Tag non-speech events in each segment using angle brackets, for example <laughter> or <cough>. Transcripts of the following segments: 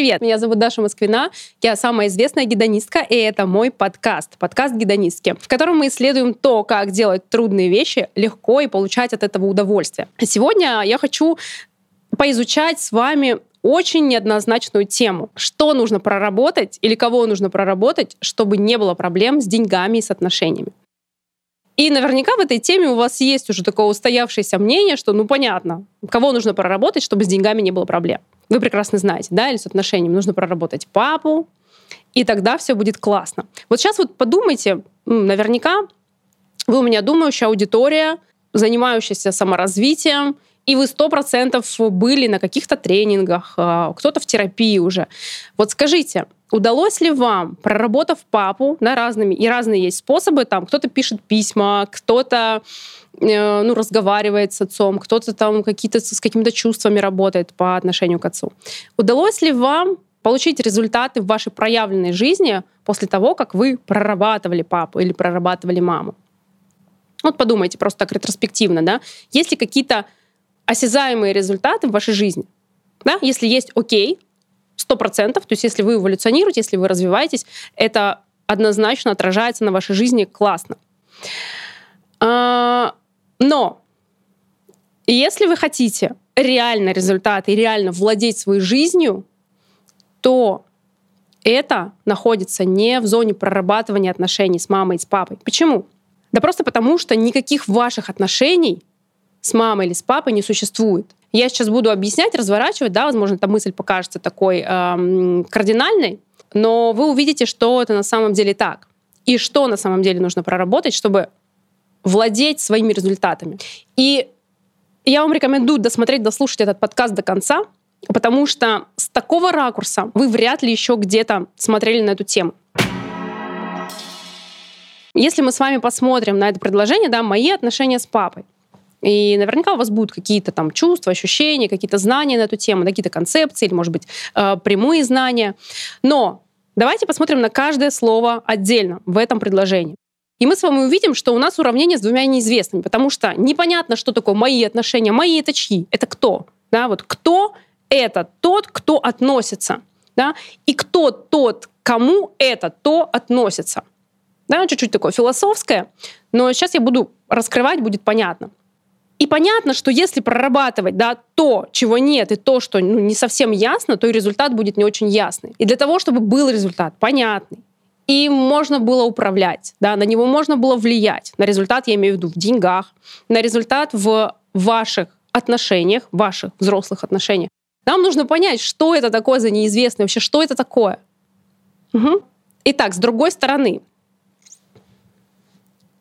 Привет, меня зовут Даша Москвина, я самая известная гедонистка, и это мой подкаст, подкаст «Гедонистки», в котором мы исследуем то, как делать трудные вещи легко и получать от этого удовольствие. Сегодня я хочу поизучать с вами очень неоднозначную тему. Что нужно проработать или кого нужно проработать, чтобы не было проблем с деньгами и с отношениями. И наверняка в этой теме у вас есть уже такое устоявшееся мнение, что ну понятно, кого нужно проработать, чтобы с деньгами не было проблем. Вы прекрасно знаете, да, или с отношениями. Нужно проработать папу, и тогда все будет классно. Вот сейчас вот подумайте, наверняка вы у меня думающая аудитория, занимающаяся саморазвитием, и вы сто процентов были на каких-то тренингах, а, кто-то в терапии уже. Вот скажите, удалось ли вам, проработав папу, да, разными, и разные есть способы, там кто-то пишет письма, кто-то ну, разговаривает с отцом, кто-то там какие-то, с какими-то чувствами работает по отношению к отцу. Удалось ли вам получить результаты в вашей проявленной жизни после того, как вы прорабатывали папу или прорабатывали маму? Вот подумайте просто так ретроспективно, да, есть ли какие-то осязаемые результаты в вашей жизни? Да? Если есть окей, сто процентов, то есть если вы эволюционируете, если вы развиваетесь, это однозначно отражается на вашей жизни классно. А, но если вы хотите реально результаты и реально владеть своей жизнью, то это находится не в зоне прорабатывания отношений с мамой и с папой. Почему? Да просто потому, что никаких ваших отношений с мамой или с папой не существует. Я сейчас буду объяснять, разворачивать, да, возможно, эта мысль покажется такой эм, кардинальной, но вы увидите, что это на самом деле так. И что на самом деле нужно проработать, чтобы владеть своими результатами. И я вам рекомендую досмотреть, дослушать этот подкаст до конца, потому что с такого ракурса вы вряд ли еще где-то смотрели на эту тему. Если мы с вами посмотрим на это предложение, да, мои отношения с папой, и наверняка у вас будут какие-то там чувства, ощущения, какие-то знания на эту тему, какие-то концепции или, может быть, э, прямые знания. Но давайте посмотрим на каждое слово отдельно в этом предложении. И мы с вами увидим, что у нас уравнение с двумя неизвестными, потому что непонятно, что такое мои отношения. Мои это чьи? Это кто? Да, вот кто это тот, кто относится. Да? И кто тот, кому это то относится. Да, чуть-чуть такое философское, но сейчас я буду раскрывать, будет понятно. И понятно, что если прорабатывать да, то, чего нет, и то, что ну, не совсем ясно, то и результат будет не очень ясный. И для того, чтобы был результат понятный, им можно было управлять, да, на него можно было влиять. На результат, я имею в виду, в деньгах, на результат в ваших отношениях, ваших взрослых отношениях. Нам нужно понять, что это такое за неизвестное, вообще, что это такое. Угу. Итак, с другой стороны,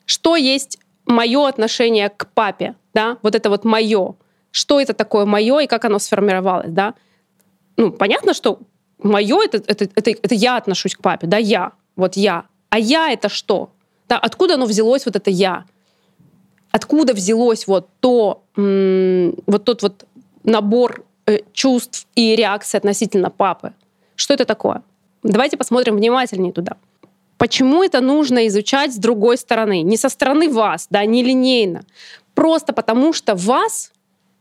что есть мое отношение к папе, да, вот это вот мое, что это такое мое и как оно сформировалось, да. Ну, понятно, что мое это, это, это, это я отношусь к папе, да, я вот я. А я это что? Да, откуда оно взялось, вот это я? Откуда взялось вот то, вот тот вот набор э, чувств и реакций относительно папы? Что это такое? Давайте посмотрим внимательнее туда. Почему это нужно изучать с другой стороны? Не со стороны вас, да, не линейно. Просто потому что вас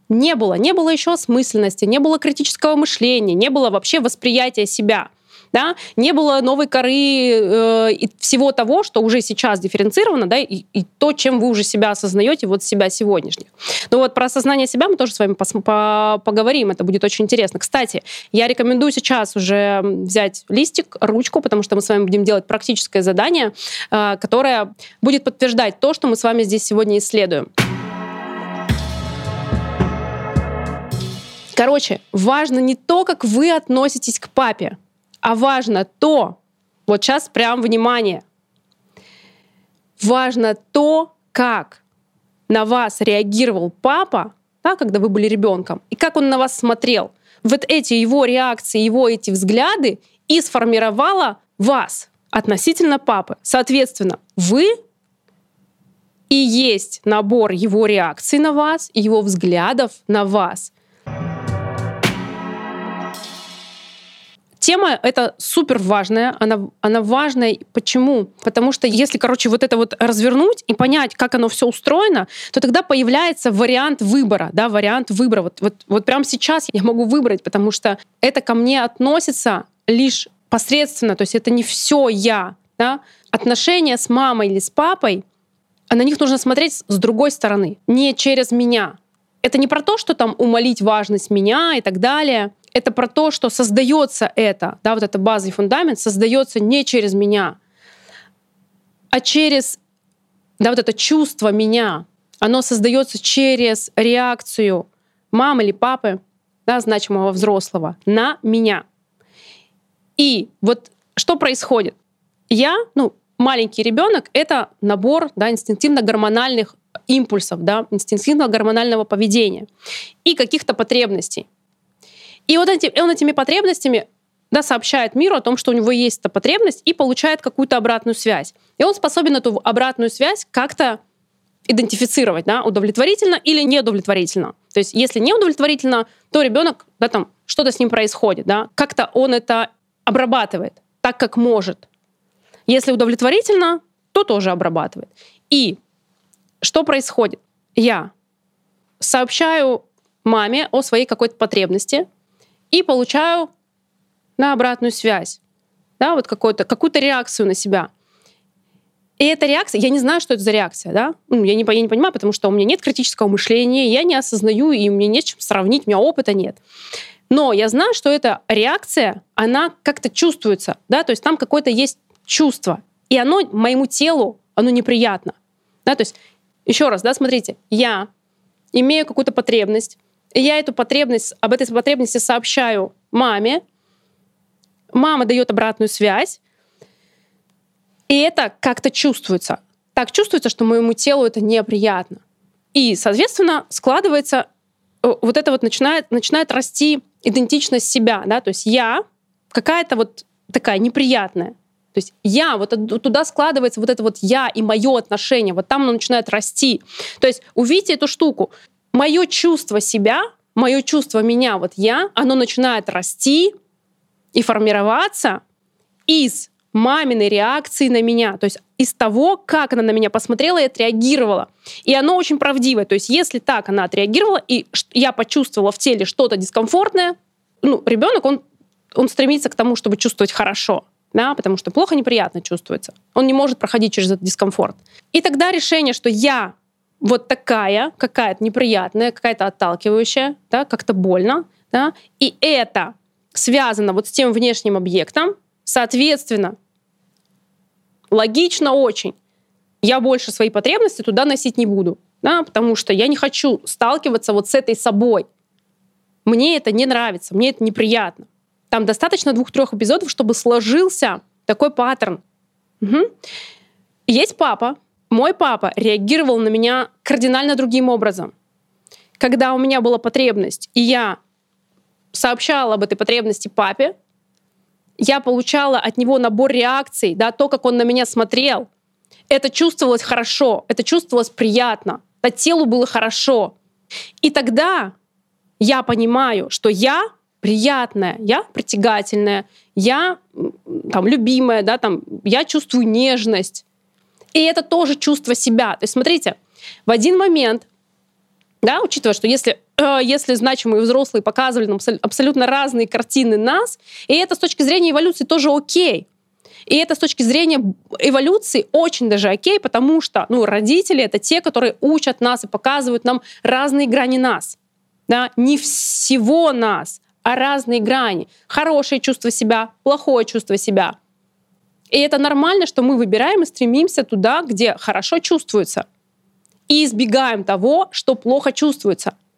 не было. Не было еще осмысленности, не было критического мышления, не было вообще восприятия себя да, не было новой коры э, и всего того, что уже сейчас дифференцировано, да, и, и то, чем вы уже себя осознаете, вот себя сегодняшних. Но вот про осознание себя мы тоже с вами пос- по- поговорим, это будет очень интересно. Кстати, я рекомендую сейчас уже взять листик, ручку, потому что мы с вами будем делать практическое задание, э, которое будет подтверждать то, что мы с вами здесь сегодня исследуем. Короче, важно не то, как вы относитесь к папе, а важно то, вот сейчас прям внимание, важно то, как на вас реагировал папа, да, когда вы были ребенком, и как он на вас смотрел. Вот эти его реакции, его эти взгляды и сформировало вас относительно папы. Соответственно, вы и есть набор его реакций на вас, его взглядов на вас. Тема эта супер важная. Она, она важная. Почему? Потому что если, короче, вот это вот развернуть и понять, как оно все устроено, то тогда появляется вариант выбора, да, вариант выбора. Вот, вот, вот прямо сейчас я могу выбрать, потому что это ко мне относится лишь посредственно, то есть это не все я. Да? Отношения с мамой или с папой, а на них нужно смотреть с другой стороны, не через меня. Это не про то, что там умолить важность меня и так далее. Это про то, что создается это, да, вот это базовый фундамент создается не через меня, а через да, вот это чувство меня. Оно создается через реакцию мамы или папы, да, значимого взрослого, на меня. И вот что происходит? Я, ну, маленький ребенок — это набор да, инстинктивно-гормональных импульсов, да, инстинктивно-гормонального поведения и каких-то потребностей. И вот эти, он этими потребностями да, сообщает миру о том, что у него есть эта потребность и получает какую-то обратную связь. И он способен эту обратную связь как-то идентифицировать, да, удовлетворительно или неудовлетворительно. То есть, если неудовлетворительно, то ребенок, да, там что-то с ним происходит, да, как-то он это обрабатывает так, как может. Если удовлетворительно, то тоже обрабатывает. И что происходит? Я сообщаю маме о своей какой-то потребности и получаю на обратную связь, да, вот какую-то какую реакцию на себя. И эта реакция, я не знаю, что это за реакция, да, ну, я, не, я не понимаю, потому что у меня нет критического мышления, я не осознаю, и мне нет чем сравнить, у меня опыта нет. Но я знаю, что эта реакция, она как-то чувствуется, да, то есть там какое-то есть чувство, и оно моему телу, оно неприятно, да, то есть еще раз, да, смотрите, я имею какую-то потребность, я эту потребность, об этой потребности сообщаю маме, мама дает обратную связь, и это как-то чувствуется. Так чувствуется, что моему телу это неприятно. И, соответственно, складывается э, вот это вот начинает, начинает расти идентичность себя, да, то есть я какая-то вот такая неприятная. То есть я, вот туда складывается вот это вот я и мое отношение, вот там оно начинает расти. То есть увидите эту штуку. Мое чувство себя, мое чувство меня, вот я, оно начинает расти и формироваться из маминой реакции на меня, то есть из того, как она на меня посмотрела и отреагировала. И оно очень правдивое. То есть если так она отреагировала, и я почувствовала в теле что-то дискомфортное, ну, ребенок, он, он стремится к тому, чтобы чувствовать хорошо, да, потому что плохо неприятно чувствуется. Он не может проходить через этот дискомфорт. И тогда решение, что я вот такая, какая-то неприятная, какая-то отталкивающая, да, как-то больно, да, и это связано вот с тем внешним объектом, Соответственно, логично очень. Я больше свои потребности туда носить не буду, да, потому что я не хочу сталкиваться вот с этой собой. Мне это не нравится, мне это неприятно. Там достаточно двух-трех эпизодов, чтобы сложился такой паттерн. Угу. Есть папа. Мой папа реагировал на меня кардинально другим образом. Когда у меня была потребность, и я сообщала об этой потребности папе, я получала от него набор реакций, да, то, как он на меня смотрел. Это чувствовалось хорошо, это чувствовалось приятно, да, телу было хорошо. И тогда я понимаю, что я приятная, я притягательная, я там любимая, да, там, я чувствую нежность. И это тоже чувство себя. То есть смотрите, в один момент, да, учитывая, что если Э, если значимые взрослые показывали нам абсолютно разные картины нас, и это с точки зрения эволюции тоже окей. И это с точки зрения эволюции очень даже окей, потому что ну, родители — это те, которые учат нас и показывают нам разные грани нас. Да? Не всего нас, а разные грани. Хорошее чувство себя, плохое чувство себя. И это нормально, что мы выбираем и стремимся туда, где хорошо чувствуется. И избегаем того, что плохо чувствуется —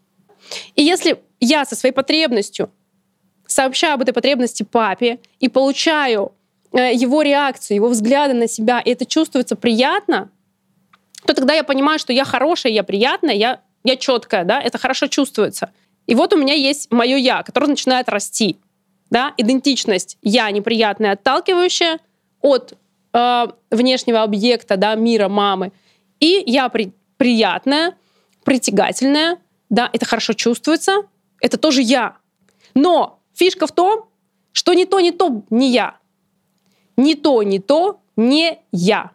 и если я со своей потребностью сообщаю об этой потребности папе и получаю э, его реакцию, его взгляды на себя, и это чувствуется приятно, то тогда я понимаю, что я хорошая, я приятная, я, я четкая, да, это хорошо чувствуется. И вот у меня есть мое я, которое начинает расти. Да? Идентичность я неприятная, отталкивающая от э, внешнего объекта, да, мира мамы. И я при, приятная, притягательная, да, это хорошо чувствуется, это тоже я. Но фишка в том, что не то, не то, не я. Не то, не то, не я.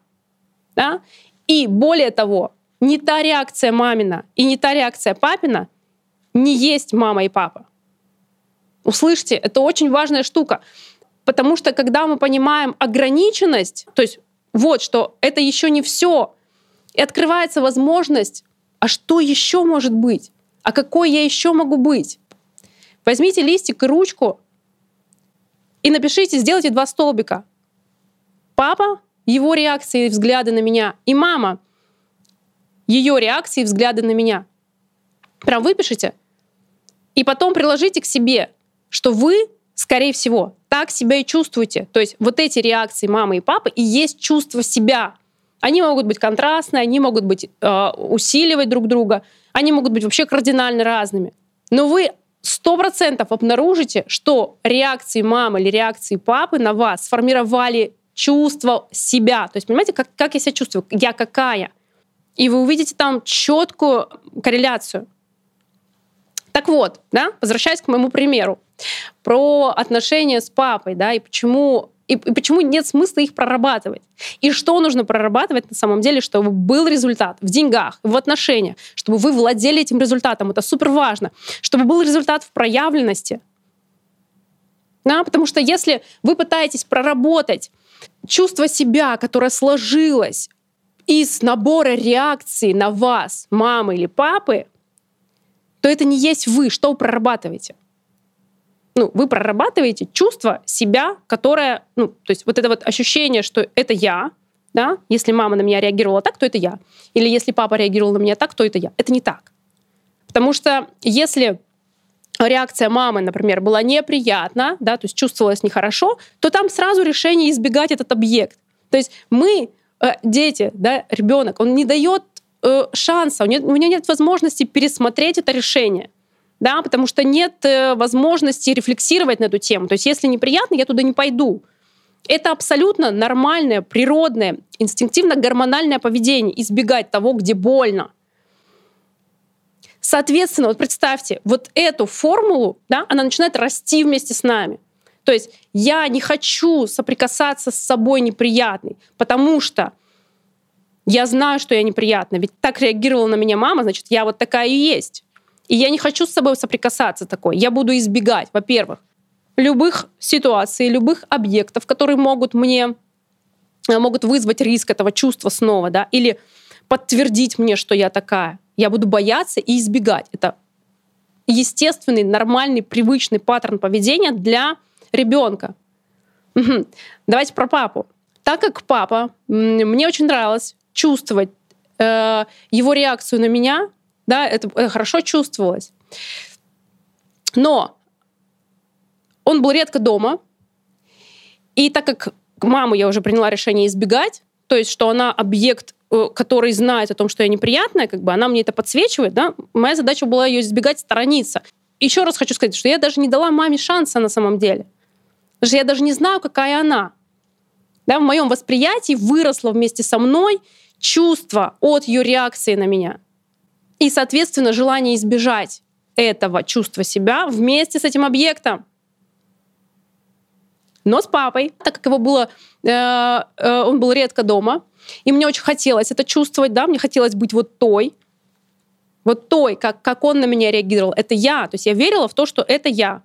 Да? И более того, не та реакция мамина и не та реакция папина не есть мама и папа. Услышьте, это очень важная штука. Потому что когда мы понимаем ограниченность, то есть вот что это еще не все, и открывается возможность, а что еще может быть? А какой я еще могу быть? Возьмите листик и ручку и напишите, сделайте два столбика. Папа, его реакции и взгляды на меня, и мама, ее реакции и взгляды на меня. Прям выпишите. И потом приложите к себе, что вы, скорее всего, так себя и чувствуете. То есть вот эти реакции мамы и папы и есть чувство себя. Они могут быть контрастные, они могут быть э, усиливать друг друга, они могут быть вообще кардинально разными. Но вы сто процентов обнаружите, что реакции мамы или реакции папы на вас сформировали чувство себя. То есть, понимаете, как, как я себя чувствую, я какая. И вы увидите там четкую корреляцию. Так вот, да, возвращаясь к моему примеру про отношения с папой, да, и почему и, и почему нет смысла их прорабатывать. И что нужно прорабатывать на самом деле, чтобы был результат в деньгах, в отношениях, чтобы вы владели этим результатом. Это супер важно. Чтобы был результат в проявленности. Да, потому что если вы пытаетесь проработать чувство себя, которое сложилось из набора реакций на вас, мамы или папы, то это не есть вы. Что вы прорабатываете? ну, вы прорабатываете чувство себя, которое, ну, то есть вот это вот ощущение, что это я, да, если мама на меня реагировала так, то это я. Или если папа реагировал на меня так, то это я. Это не так. Потому что если реакция мамы, например, была неприятна, да, то есть чувствовалась нехорошо, то там сразу решение избегать этот объект. То есть мы, э, дети, да, ребенок, он не дает э, шанса, у него, у него нет возможности пересмотреть это решение да, потому что нет э, возможности рефлексировать на эту тему. То есть если неприятно, я туда не пойду. Это абсолютно нормальное, природное, инстинктивно-гормональное поведение, избегать того, где больно. Соответственно, вот представьте, вот эту формулу, да, она начинает расти вместе с нами. То есть я не хочу соприкасаться с собой неприятной, потому что я знаю, что я неприятна. Ведь так реагировала на меня мама, значит, я вот такая и есть. И я не хочу с собой соприкасаться такой. Я буду избегать, во-первых, любых ситуаций, любых объектов, которые могут мне э, могут вызвать риск этого чувства снова, да, или подтвердить мне, что я такая. Я буду бояться и избегать. Это естественный, нормальный, привычный паттерн поведения для ребенка. Давайте про папу. Так как папа, мне очень нравилось чувствовать э, его реакцию на меня, да, это, это хорошо чувствовалось. Но он был редко дома, и так как маму я уже приняла решение избегать, то есть что она объект, э, который знает о том, что я неприятная, как бы она мне это подсвечивает, да, моя задача была ее избегать, сторониться. Еще раз хочу сказать, что я даже не дала маме шанса на самом деле. Потому что я даже не знаю, какая она. Да, в моем восприятии выросло вместе со мной чувство от ее реакции на меня. И, соответственно, желание избежать этого чувства себя вместе с этим объектом. Но с папой, так как его было, э, э, он был редко дома, и мне очень хотелось это чувствовать, да, мне хотелось быть вот той, вот той, как, как он на меня реагировал. Это я. То есть я верила в то, что это я.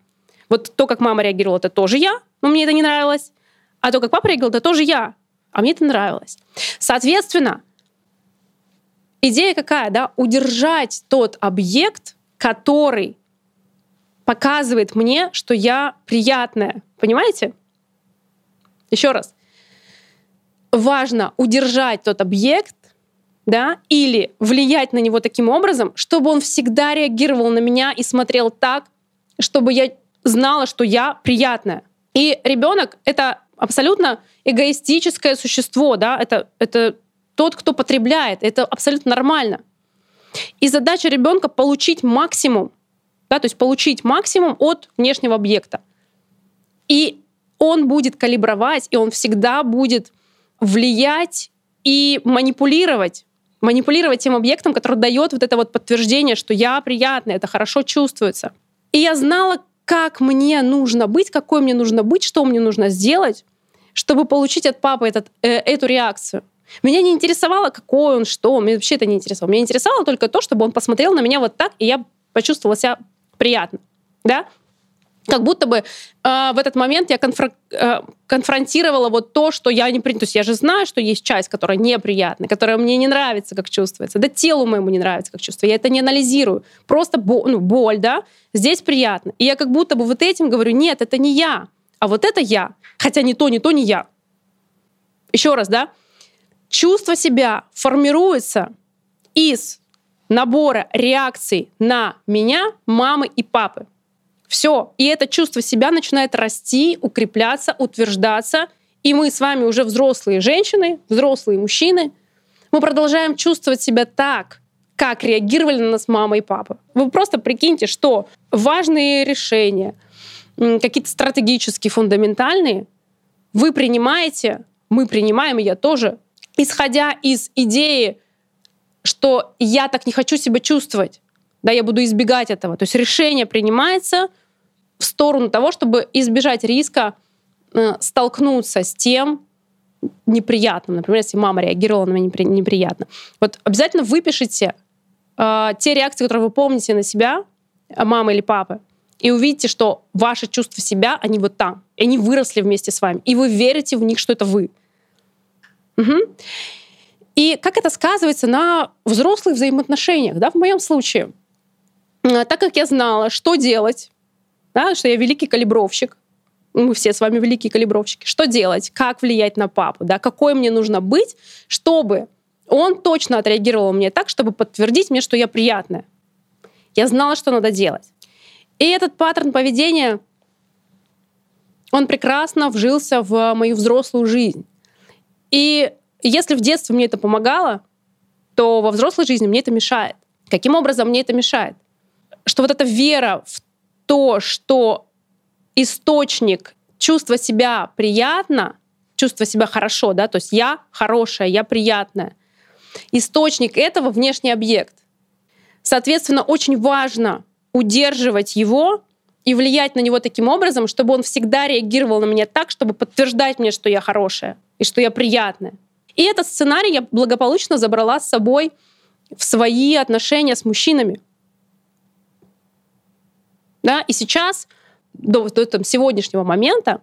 Вот то, как мама реагировала, это тоже я, но мне это не нравилось. А то, как папа реагировал, это тоже я. А мне это нравилось. Соответственно, идея какая, да? Удержать тот объект, который показывает мне, что я приятная. Понимаете? Еще раз. Важно удержать тот объект, да, или влиять на него таким образом, чтобы он всегда реагировал на меня и смотрел так, чтобы я знала, что я приятная. И ребенок это абсолютно эгоистическое существо, да, это, это тот, кто потребляет. Это абсолютно нормально. И задача ребенка получить максимум, да, то есть получить максимум от внешнего объекта. И он будет калибровать, и он всегда будет влиять и манипулировать манипулировать тем объектом, который дает вот это вот подтверждение, что я приятная, это хорошо чувствуется. И я знала, как мне нужно быть, какой мне нужно быть, что мне нужно сделать, чтобы получить от папы этот, э, эту реакцию. Меня не интересовало, какой он, что. Меня вообще это не интересовало. Меня интересовало только то, чтобы он посмотрел на меня вот так, и я почувствовала себя приятно. Да? Как будто бы э, в этот момент я конфр- э, конфронтировала вот то, что я не... То есть я же знаю, что есть часть, которая неприятная, которая мне не нравится, как чувствуется. Да телу моему не нравится, как чувствую. Я это не анализирую. Просто бо- ну, боль, да? Здесь приятно. И я как будто бы вот этим говорю, нет, это не я, а вот это я. Хотя ни то, ни то, не я. Еще раз, да? Чувство себя формируется из набора реакций на меня, мамы и папы. Все. И это чувство себя начинает расти, укрепляться, утверждаться. И мы с вами уже взрослые женщины, взрослые мужчины. Мы продолжаем чувствовать себя так, как реагировали на нас мама и папа. Вы просто прикиньте, что важные решения, какие-то стратегические, фундаментальные, вы принимаете, мы принимаем, и я тоже, исходя из идеи, что я так не хочу себя чувствовать, да, я буду избегать этого. То есть решение принимается в сторону того, чтобы избежать риска э, столкнуться с тем неприятным. Например, если мама реагировала на меня неприятно. Вот обязательно выпишите э, те реакции, которые вы помните на себя, э, мамы или папы, и увидите, что ваши чувства себя, они вот там. И они выросли вместе с вами. И вы верите в них, что это вы. Угу. И как это сказывается на взрослых взаимоотношениях? Да, в моем случае, так как я знала, что делать, да, что я великий калибровщик, мы все с вами великие калибровщики, что делать, как влиять на папу, да, какой мне нужно быть, чтобы он точно отреагировал мне так, чтобы подтвердить мне, что я приятная. Я знала, что надо делать. И этот паттерн поведения, он прекрасно вжился в мою взрослую жизнь. И если в детстве мне это помогало, то во взрослой жизни мне это мешает. Каким образом мне это мешает? Что вот эта вера в то, что источник чувства себя приятно, чувства себя хорошо, да, то есть я хорошая, я приятная. Источник этого внешний объект. Соответственно, очень важно удерживать его и влиять на него таким образом, чтобы он всегда реагировал на меня так, чтобы подтверждать мне, что я хорошая и что я приятная. И этот сценарий я благополучно забрала с собой в свои отношения с мужчинами. Да? И сейчас, до, до там, сегодняшнего момента,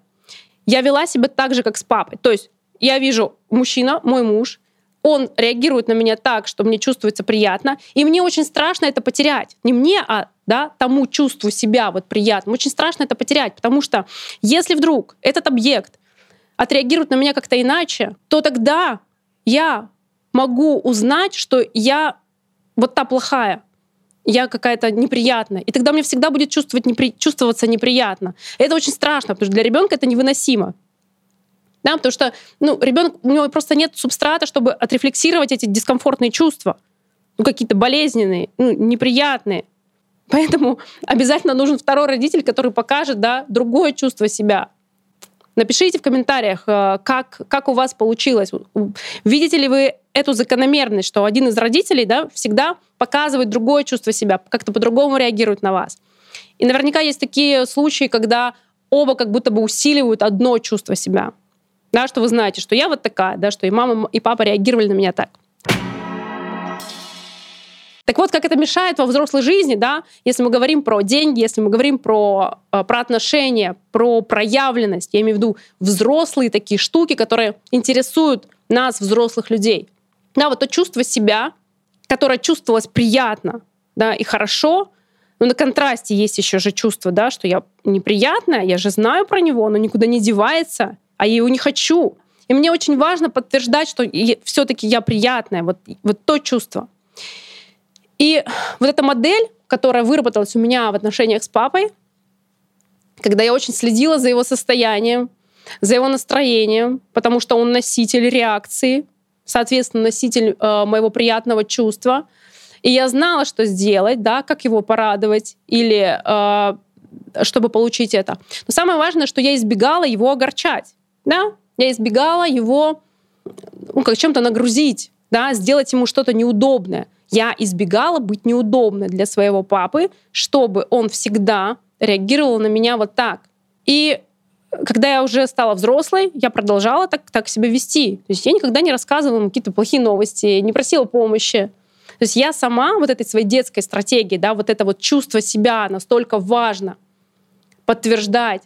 я вела себя так же, как с папой. То есть я вижу мужчина, мой муж, он реагирует на меня так, что мне чувствуется приятно, и мне очень страшно это потерять. Не мне, а да, тому чувству себя вот приятно. Очень страшно это потерять, потому что если вдруг этот объект отреагирует на меня как-то иначе, то тогда я могу узнать, что я вот та плохая, я какая-то неприятная. И тогда мне всегда будет чувствовать непри... чувствоваться неприятно. И это очень страшно, потому что для ребенка это невыносимо. Да, потому что ну, ребенок, у него просто нет субстрата, чтобы отрефлексировать эти дискомфортные чувства, ну, какие-то болезненные, ну, неприятные. Поэтому <laughs> обязательно нужен второй родитель, который покажет да, другое чувство себя, Напишите в комментариях, э, как, как у вас получилось. Видите ли вы эту закономерность, что один из родителей да, всегда показывает другое чувство себя, как-то по-другому реагирует на вас. И наверняка есть такие случаи, когда оба как будто бы усиливают одно чувство себя. Да, что вы знаете, что я вот такая, да, что и мама, и папа реагировали на меня так. Так вот, как это мешает во взрослой жизни, да, если мы говорим про деньги, если мы говорим про, э, про отношения, про проявленность, я имею в виду взрослые такие штуки, которые интересуют нас, взрослых людей. Да, вот то чувство себя, которое чувствовалось приятно, да, и хорошо, но на контрасте есть еще же чувство, да, что я неприятная, я же знаю про него, оно никуда не девается, а я его не хочу. И мне очень важно подтверждать, что все-таки я приятная, вот, вот то чувство. И вот эта модель, которая выработалась у меня в отношениях с папой, когда я очень следила за его состоянием, за его настроением, потому что он носитель реакции, соответственно, носитель э, моего приятного чувства. И я знала, что сделать, да, как его порадовать или э, чтобы получить это. Но самое важное, что я избегала его огорчать. Да? Я избегала его ну, как чем-то нагрузить, да, сделать ему что-то неудобное. Я избегала быть неудобной для своего папы, чтобы он всегда реагировала на меня вот так. И когда я уже стала взрослой, я продолжала так, так себя вести. То есть я никогда не рассказывала какие-то плохие новости, не просила помощи. То есть я сама вот этой своей детской стратегии, да, вот это вот чувство себя настолько важно подтверждать,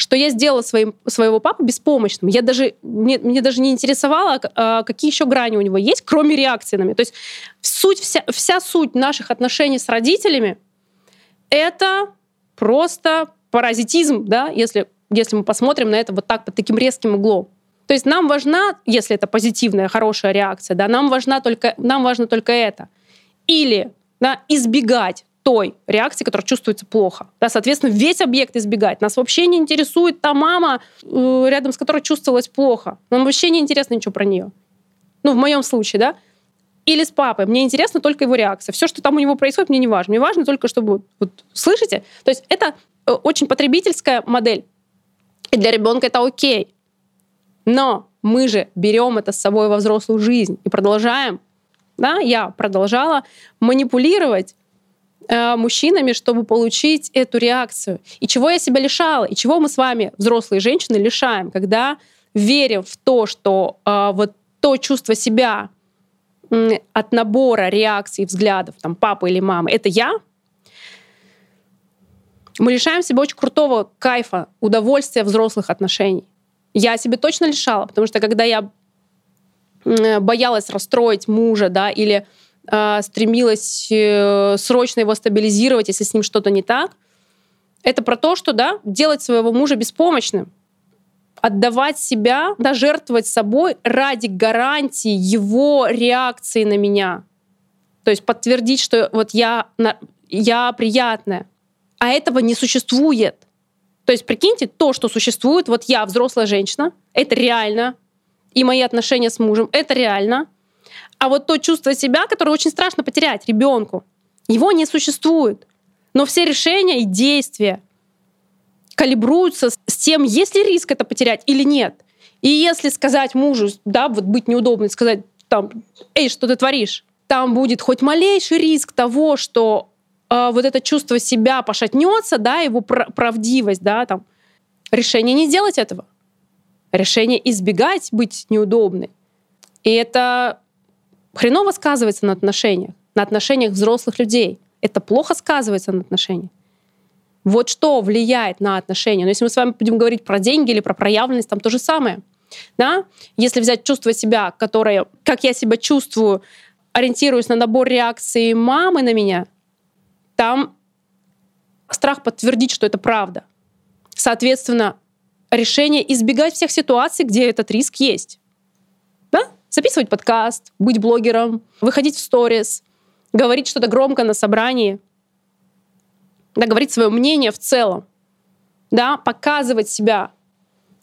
что я сделала своим, своего папу беспомощным. Я даже, мне, мне даже не интересовало, а, какие еще грани у него есть, кроме реакции на меня. То есть суть, вся, вся суть наших отношений с родителями — это просто паразитизм, да, если, если мы посмотрим на это вот так, под таким резким углом. То есть нам важна, если это позитивная, хорошая реакция, да, нам, важна только, нам важно только это. Или да, избегать той реакции, которая чувствуется плохо. Да, соответственно, весь объект избегать. Нас вообще не интересует та мама, э, рядом с которой чувствовалось плохо. Нам вообще не интересно ничего про нее. Ну, в моем случае, да. Или с папой. Мне интересна только его реакция. Все, что там у него происходит, мне не важно. Мне важно только, чтобы... Вот, слышите? То есть это э, очень потребительская модель. И для ребенка это окей. Но мы же берем это с собой во взрослую жизнь и продолжаем, да, я продолжала манипулировать мужчинами, чтобы получить эту реакцию. И чего я себя лишала, и чего мы с вами, взрослые женщины, лишаем, когда верим в то, что э, вот то чувство себя э, от набора реакций, взглядов, там, папы или мамы, это я, мы лишаем себя очень крутого кайфа, удовольствия взрослых отношений. Я себе точно лишала, потому что когда я боялась расстроить мужа, да, или э, стремилась э, срочно его стабилизировать, если с ним что-то не так, это про то, что, да, делать своего мужа беспомощным, отдавать себя, да, жертвовать собой ради гарантии его реакции на меня. То есть подтвердить, что вот я, я приятная. А этого не существует. То есть, прикиньте, то, что существует, вот я взрослая женщина, это реально, и мои отношения с мужем, это реально. А вот то чувство себя, которое очень страшно потерять ребенку, его не существует. Но все решения и действия калибруются с тем, есть ли риск это потерять или нет. И если сказать мужу, да, вот быть неудобно, сказать там, эй, что ты творишь, там будет хоть малейший риск того, что э, вот это чувство себя пошатнется, да, его пр- правдивость, да, там, решение не сделать этого. Решение избегать быть неудобной. И это хреново сказывается на отношениях, на отношениях взрослых людей. Это плохо сказывается на отношениях. Вот что влияет на отношения. Но если мы с вами будем говорить про деньги или про проявленность, там то же самое. Да? Если взять чувство себя, которое, как я себя чувствую, ориентируясь на набор реакции мамы на меня, там страх подтвердить, что это правда. Соответственно, решение избегать всех ситуаций, где этот риск есть. Записывать подкаст, быть блогером, выходить в сторис, говорить что-то громко на собрании, да, говорить свое мнение в целом, да, показывать себя.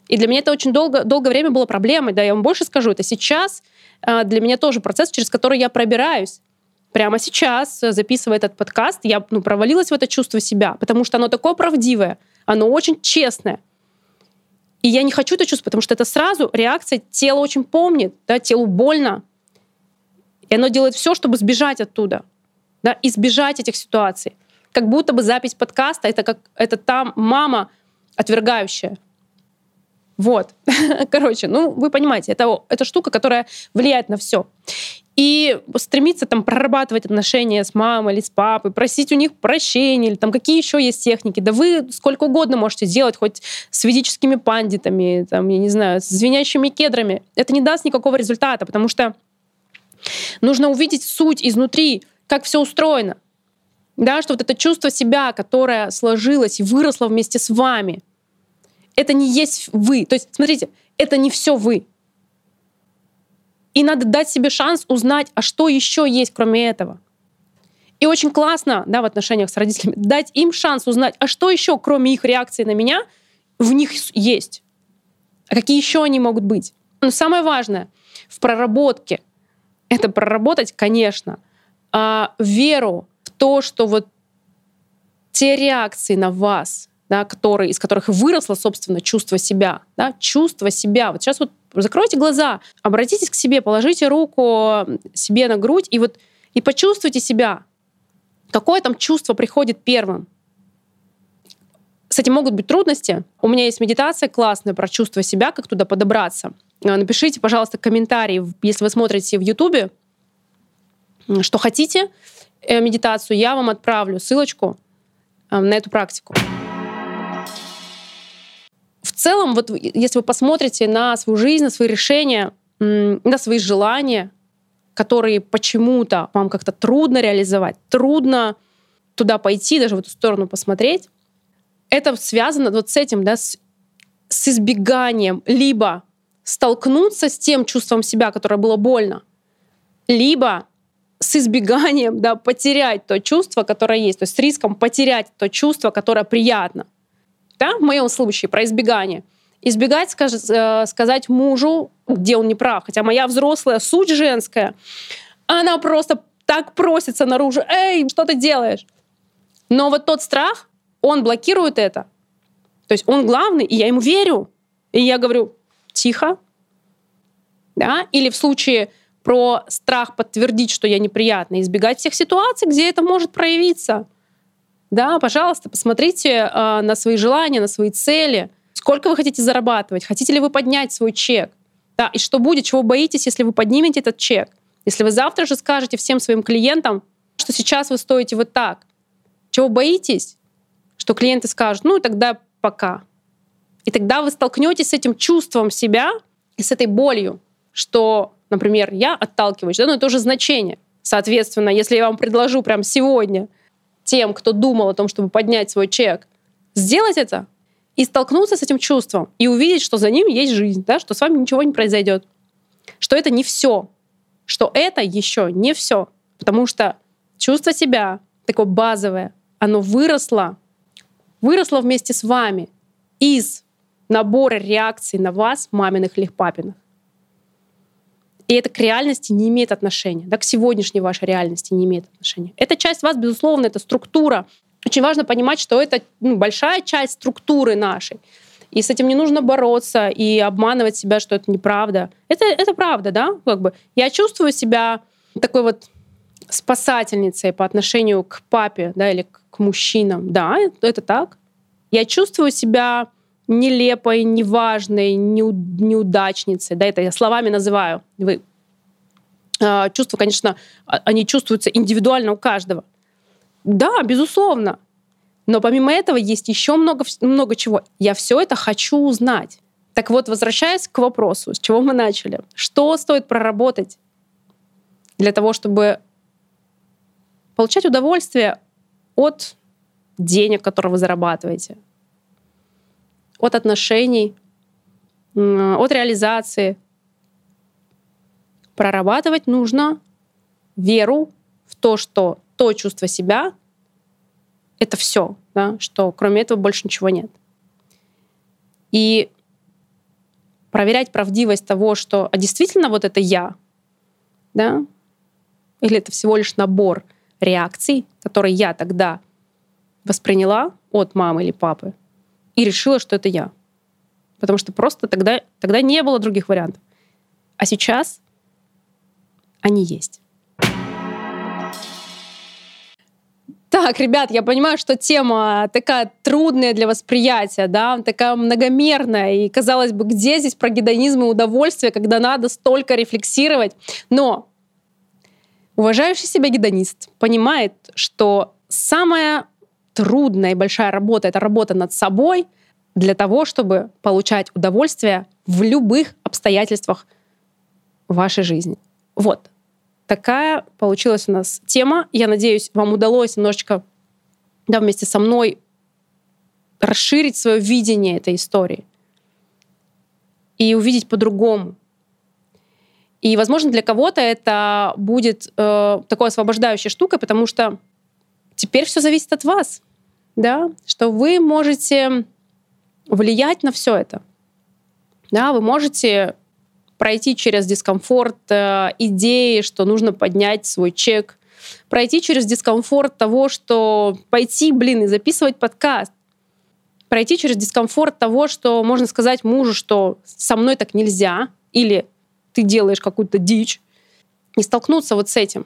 И для меня это очень долго, долгое время было проблемой. Да, я вам больше скажу, это сейчас э, для меня тоже процесс, через который я пробираюсь прямо сейчас, э, записывая этот подкаст, я ну, провалилась в это чувство себя, потому что оно такое правдивое, оно очень честное. И я не хочу это чувствовать, потому что это сразу реакция, тело очень помнит, да, телу больно. И оно делает все, чтобы сбежать оттуда, да, избежать этих ситуаций. Как будто бы запись подкаста это как это там мама отвергающая. Вот. <laughs> Короче, ну вы понимаете, это, это штука, которая влияет на все и стремиться там прорабатывать отношения с мамой или с папой, просить у них прощения или там какие еще есть техники. Да вы сколько угодно можете сделать, хоть с ведическими пандитами, там, я не знаю, с звенящими кедрами. Это не даст никакого результата, потому что нужно увидеть суть изнутри, как все устроено. Да, что вот это чувство себя, которое сложилось и выросло вместе с вами, это не есть вы. То есть, смотрите, это не все вы. И надо дать себе шанс узнать, а что еще есть, кроме этого. И очень классно, да, в отношениях с родителями, дать им шанс узнать, а что еще, кроме их реакции на меня, в них есть. А какие еще они могут быть? Но самое важное в проработке — это проработать, конечно, а, веру в то, что вот те реакции на вас, да, которые, из которых выросло, собственно, чувство себя, да, чувство себя. Вот сейчас вот закройте глаза, обратитесь к себе, положите руку себе на грудь и вот и почувствуйте себя. Какое там чувство приходит первым? С этим могут быть трудности. У меня есть медитация классная про чувство себя, как туда подобраться. Э, напишите, пожалуйста, комментарий, если вы смотрите в Ютубе, что хотите э, медитацию, я вам отправлю ссылочку э, на эту практику. Целом, вот если вы посмотрите на свою жизнь, на свои решения, на свои желания, которые почему-то вам как-то трудно реализовать, трудно туда пойти, даже в эту сторону посмотреть, это связано вот с этим, да, с, с избеганием либо столкнуться с тем чувством себя, которое было больно, либо с избеганием, да, потерять то чувство, которое есть, то есть с риском потерять то чувство, которое приятно. Да, в моем случае про избегание. Избегать, э, сказать мужу, где он не прав. Хотя моя взрослая суть женская, она просто так просится наружу. Эй, что ты делаешь? Но вот тот страх, он блокирует это. То есть он главный, и я ему верю. И я говорю, тихо. Да? Или в случае про страх подтвердить, что я неприятна, избегать всех ситуаций, где это может проявиться. Да, пожалуйста, посмотрите э, на свои желания, на свои цели. Сколько вы хотите зарабатывать? Хотите ли вы поднять свой чек? Да, и что будет, чего боитесь, если вы поднимете этот чек? Если вы завтра же скажете всем своим клиентам, что сейчас вы стоите вот так, чего боитесь? Что клиенты скажут, ну и тогда пока. И тогда вы столкнетесь с этим чувством себя и с этой болью, что, например, я отталкиваюсь, да, но это уже значение. Соответственно, если я вам предложу прямо сегодня тем, кто думал о том, чтобы поднять свой чек, сделать это и столкнуться с этим чувством, и увидеть, что за ним есть жизнь, да, что с вами ничего не произойдет, что это не все, что это еще не все, потому что чувство себя такое базовое, оно выросло, выросло вместе с вами из набора реакций на вас, маминых или папиных. И это к реальности не имеет отношения, да, к сегодняшней вашей реальности не имеет отношения. Эта часть вас, безусловно, это структура. Очень важно понимать, что это ну, большая часть структуры нашей. И с этим не нужно бороться и обманывать себя, что это неправда. Это, это правда, да? Как бы я чувствую себя такой вот спасательницей по отношению к папе, да, или к мужчинам. Да, это так. Я чувствую себя нелепой, неважной, неудачницей. Да, это я словами называю. Вы а, чувства, конечно, а, они чувствуются индивидуально у каждого. Да, безусловно. Но помимо этого есть еще много, много чего. Я все это хочу узнать. Так вот, возвращаясь к вопросу, с чего мы начали. Что стоит проработать для того, чтобы получать удовольствие от денег, которые вы зарабатываете, от отношений, от реализации. Прорабатывать нужно веру в то, что то чувство себя — это все, да, что кроме этого больше ничего нет. И проверять правдивость того, что а действительно вот это я, да, или это всего лишь набор реакций, которые я тогда восприняла от мамы или папы, и решила, что это я. Потому что просто тогда, тогда не было других вариантов. А сейчас они есть. Так, ребят, я понимаю, что тема такая трудная для восприятия, да, такая многомерная. И казалось бы, где здесь про гедонизм и удовольствие, когда надо столько рефлексировать. Но уважающий себя гедонист понимает, что самая трудная и большая работа — это работа над собой для того, чтобы получать удовольствие в любых обстоятельствах вашей жизни. Вот. Такая получилась у нас тема. Я надеюсь, вам удалось немножечко да, вместе со мной расширить свое видение этой истории и увидеть по-другому. И, возможно, для кого-то это будет э, такой освобождающей штукой, потому что теперь все зависит от вас да, что вы можете влиять на все это. Да, вы можете пройти через дискомфорт э, идеи, что нужно поднять свой чек, пройти через дискомфорт того, что пойти, блин, и записывать подкаст, пройти через дискомфорт того, что можно сказать мужу, что со мной так нельзя, или ты делаешь какую-то дичь, и столкнуться вот с этим,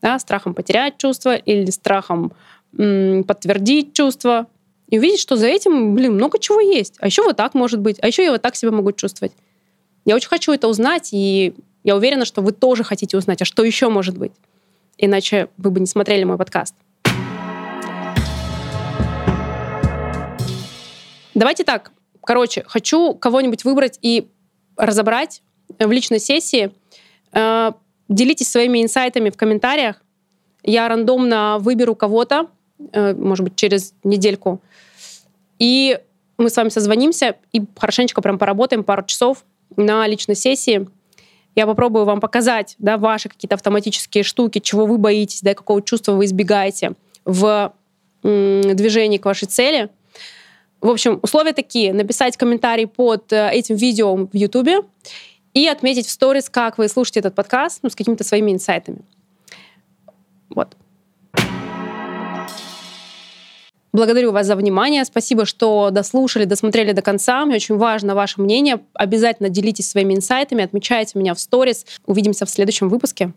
да, страхом потерять чувство или страхом подтвердить чувства и увидеть, что за этим, блин, много чего есть. А еще вот так может быть, а еще я вот так себя могу чувствовать. Я очень хочу это узнать, и я уверена, что вы тоже хотите узнать, а что еще может быть. Иначе вы бы не смотрели мой подкаст. Давайте так. Короче, хочу кого-нибудь выбрать и разобрать в личной сессии. Э, делитесь своими инсайтами в комментариях. Я рандомно выберу кого-то, может быть, через недельку. И мы с вами созвонимся и хорошенечко прям поработаем пару часов на личной сессии. Я попробую вам показать да, ваши какие-то автоматические штуки, чего вы боитесь, да, какого чувства вы избегаете в движении к вашей цели. В общем, условия такие. Написать комментарий под э, этим видео в YouTube и отметить в сторис, как вы слушаете этот подкаст, ну, с какими-то своими инсайтами. Вот. Благодарю вас за внимание. Спасибо, что дослушали, досмотрели до конца. Мне очень важно ваше мнение. Обязательно делитесь своими инсайтами, отмечайте меня в сторис. Увидимся в следующем выпуске.